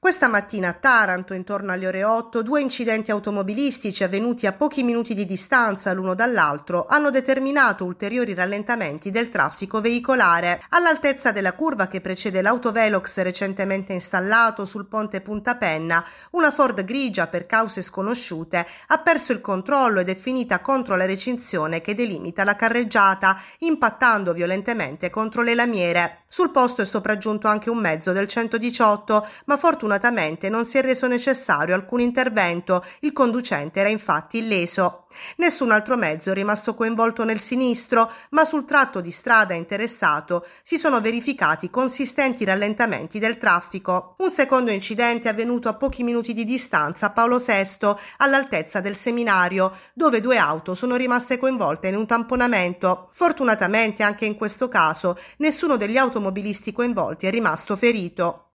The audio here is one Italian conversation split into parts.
Questa mattina a Taranto, intorno alle ore 8, due incidenti automobilistici avvenuti a pochi minuti di distanza l'uno dall'altro hanno determinato ulteriori rallentamenti del traffico veicolare. All'altezza della curva che precede l'autovelox recentemente installato sul ponte Punta Penna, una Ford grigia per cause sconosciute ha perso il controllo ed è finita contro la recinzione che delimita la carreggiata, impattando violentemente contro le lamiere. Sul posto è sopraggiunto anche un mezzo del 118, ma fortunatamente fortunatamente non si è reso necessario alcun intervento, il conducente era infatti illeso. Nessun altro mezzo è rimasto coinvolto nel sinistro, ma sul tratto di strada interessato si sono verificati consistenti rallentamenti del traffico. Un secondo incidente è avvenuto a pochi minuti di distanza a Paolo VI, all'altezza del seminario, dove due auto sono rimaste coinvolte in un tamponamento. Fortunatamente anche in questo caso nessuno degli automobilisti coinvolti è rimasto ferito.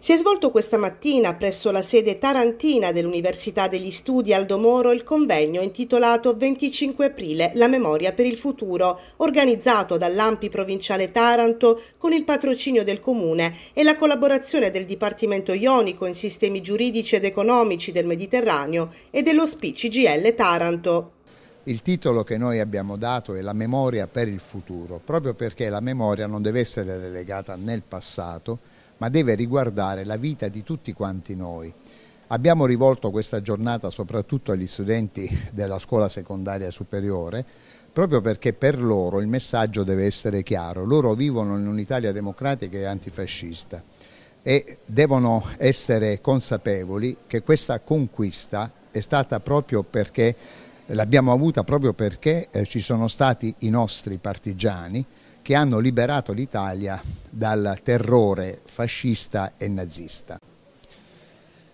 Si è svolto questa mattina presso la sede tarantina dell'Università degli Studi Aldo Moro il convegno intitolato 25 aprile La memoria per il futuro, organizzato dall'Ampi provinciale Taranto con il patrocinio del comune e la collaborazione del Dipartimento Ionico in sistemi giuridici ed economici del Mediterraneo e dello SPI Taranto. Il titolo che noi abbiamo dato è La memoria per il futuro, proprio perché la memoria non deve essere relegata nel passato, ma deve riguardare la vita di tutti quanti noi. Abbiamo rivolto questa giornata soprattutto agli studenti della scuola secondaria superiore, proprio perché per loro il messaggio deve essere chiaro. Loro vivono in un'Italia democratica e antifascista e devono essere consapevoli che questa conquista è stata proprio perché l'abbiamo avuta proprio perché eh, ci sono stati i nostri partigiani che hanno liberato l'Italia dal terrore fascista e nazista.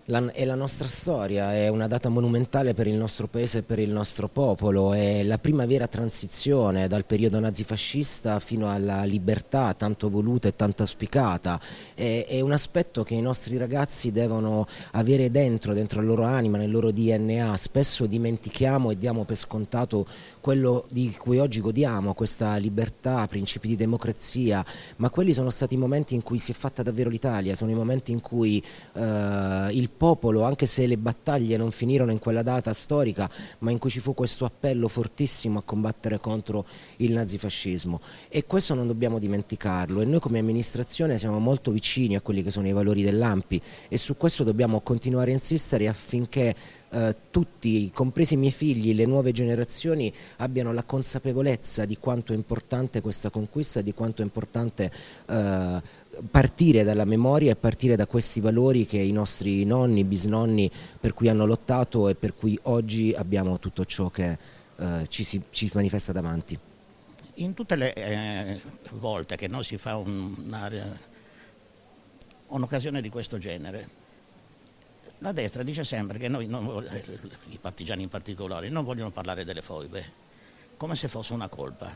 La, è la nostra storia, è una data monumentale per il nostro paese e per il nostro popolo, è la prima vera transizione dal periodo nazifascista fino alla libertà tanto voluta e tanto auspicata, è, è, un aspetto che i nostri ragazzi devono avere dentro, dentro la loro anima, nel loro DNA, spesso dimentichiamo e diamo per scontato quello di cui oggi godiamo, questa libertà, principi di democrazia, ma quelli sono stati i momenti in cui si è fatta davvero l'Italia, sono i momenti in cui eh, il popolo, anche se le battaglie non finirono in quella data storica, ma in cui ci fu questo appello fortissimo a combattere contro il nazifascismo. E questo non dobbiamo dimenticarlo e noi come amministrazione siamo molto vicini a quelli che sono i valori dell'AMPI e su questo dobbiamo continuare a insistere affinché eh, tutti, compresi i miei figli, le nuove generazioni, abbiano la consapevolezza di quanto è importante questa conquista, di quanto è importante eh, partire dalla memoria e partire da questi valori che i nostri nonni, bisnonni per cui hanno lottato e per cui oggi abbiamo tutto ciò che eh, ci, si, ci manifesta davanti. In tutte le eh, volte che noi si fa un'occasione di questo genere, la destra dice sempre che noi, non, i partigiani in particolare, non vogliono parlare delle foibe, come se fosse una colpa.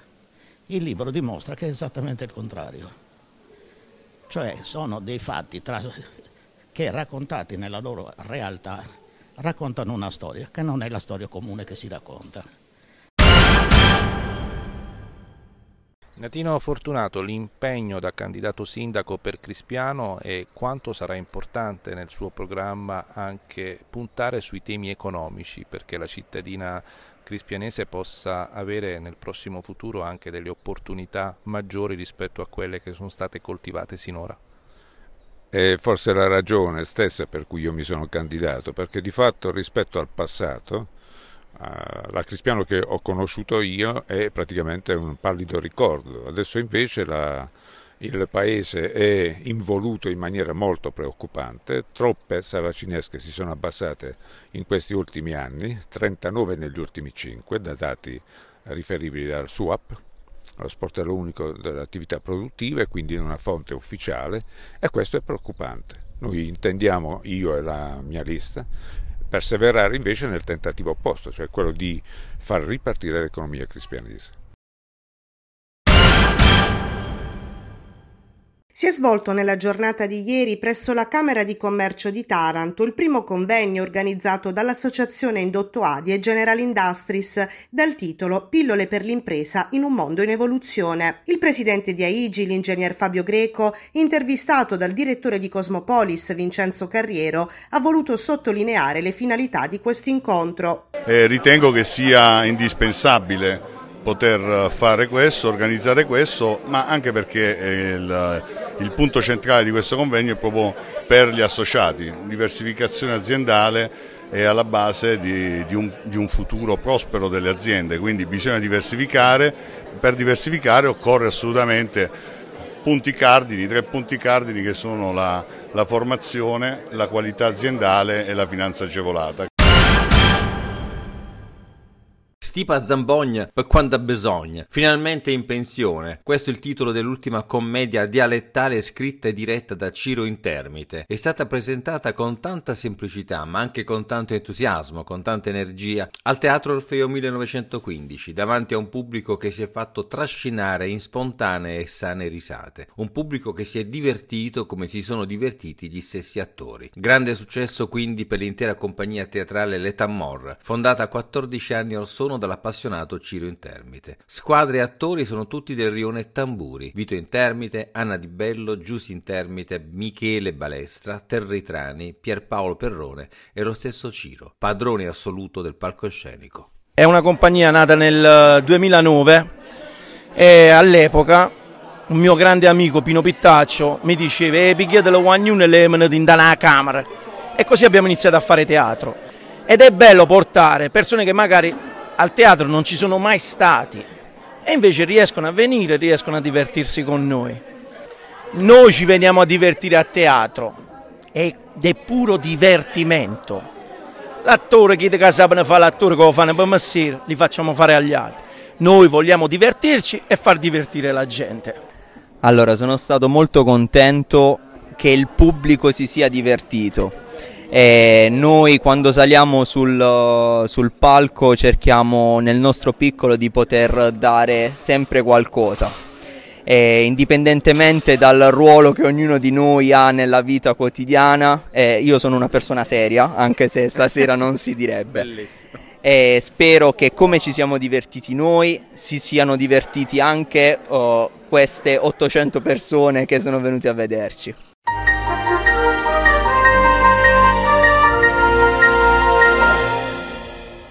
Il libro dimostra che è esattamente il contrario cioè sono dei fatti tra, che raccontati nella loro realtà raccontano una storia che non è la storia comune che si racconta. Natino Fortunato, l'impegno da candidato sindaco per Crispiano e quanto sarà importante nel suo programma anche puntare sui temi economici perché la cittadina crispianese possa avere nel prossimo futuro anche delle opportunità maggiori rispetto a quelle che sono state coltivate sinora. È forse la ragione stessa per cui io mi sono candidato, perché di fatto rispetto al passato Uh, la Crispiano che ho conosciuto io è praticamente un pallido ricordo, adesso invece la, il paese è involuto in maniera molto preoccupante, troppe saracinesche si sono abbassate in questi ultimi anni, 39 negli ultimi 5, da dati riferibili al SUAP, lo sportello unico delle attività produttive, quindi in una fonte ufficiale, e questo è preoccupante. Noi intendiamo, io e la mia lista, perseverare invece nel tentativo opposto, cioè quello di far ripartire l'economia crispianese. Si è svolto nella giornata di ieri presso la Camera di Commercio di Taranto il primo convegno organizzato dall'Associazione Indotto Adi e General Industries dal titolo Pillole per l'impresa in un mondo in evoluzione. Il presidente di AIGI, l'ingegner Fabio Greco, intervistato dal direttore di Cosmopolis Vincenzo Carriero, ha voluto sottolineare le finalità di questo incontro. Eh, ritengo che sia indispensabile poter fare questo, organizzare questo, ma anche perché il, il punto centrale di questo convegno è proprio per gli associati, diversificazione aziendale è alla base di, di, un, di, un, futuro prospero delle aziende, quindi bisogna diversificare, per diversificare occorre assolutamente punti cardini, tre punti cardini che sono la, la formazione, la qualità aziendale e la finanza agevolata. Stipa Zambogna per quando ha bisogno, finalmente in pensione. Questo è il titolo dell'ultima commedia dialettale scritta e diretta da Ciro Intermite. È stata presentata con tanta semplicità, ma anche con tanto entusiasmo, con tanta energia, al Teatro Orfeo 1915, davanti a un pubblico che si è fatto trascinare in spontanee e sane risate. Un pubblico che si è divertito come si sono divertiti gli stessi attori. Grande successo quindi per l'intera compagnia teatrale L'Etamor, fondata 14 anni or sono dall'appassionato Ciro Intermite. Squadre e attori sono tutti del rione Tamburi, Vito Intermite, Anna Di Bello, Giussi Intermite, Michele Balestra, Territrani, Pierpaolo Perrone e lo stesso Ciro, padrone assoluto del palcoscenico. È una compagnia nata nel 2009 eh, e all'epoca un mio grande amico Pino Pittaccio mi diceva e picchiate la guagnone e le menate in dalla camera e così abbiamo iniziato a fare teatro ed è bello portare persone che magari al teatro non ci sono mai stati e invece riescono a venire, riescono a divertirsi con noi. Noi ci veniamo a divertire a teatro ed è puro divertimento. L'attore, chi che sapano fare l'attore che lo fanno per mestiere, li facciamo fare agli altri. Noi vogliamo divertirci e far divertire la gente. Allora, sono stato molto contento che il pubblico si sia divertito e noi quando saliamo sul, sul palco cerchiamo nel nostro piccolo di poter dare sempre qualcosa. E indipendentemente dal ruolo che ognuno di noi ha nella vita quotidiana, eh, io sono una persona seria, anche se stasera non si direbbe. Bellissimo. E spero che come ci siamo divertiti noi, si siano divertiti anche oh, queste 800 persone che sono venute a vederci.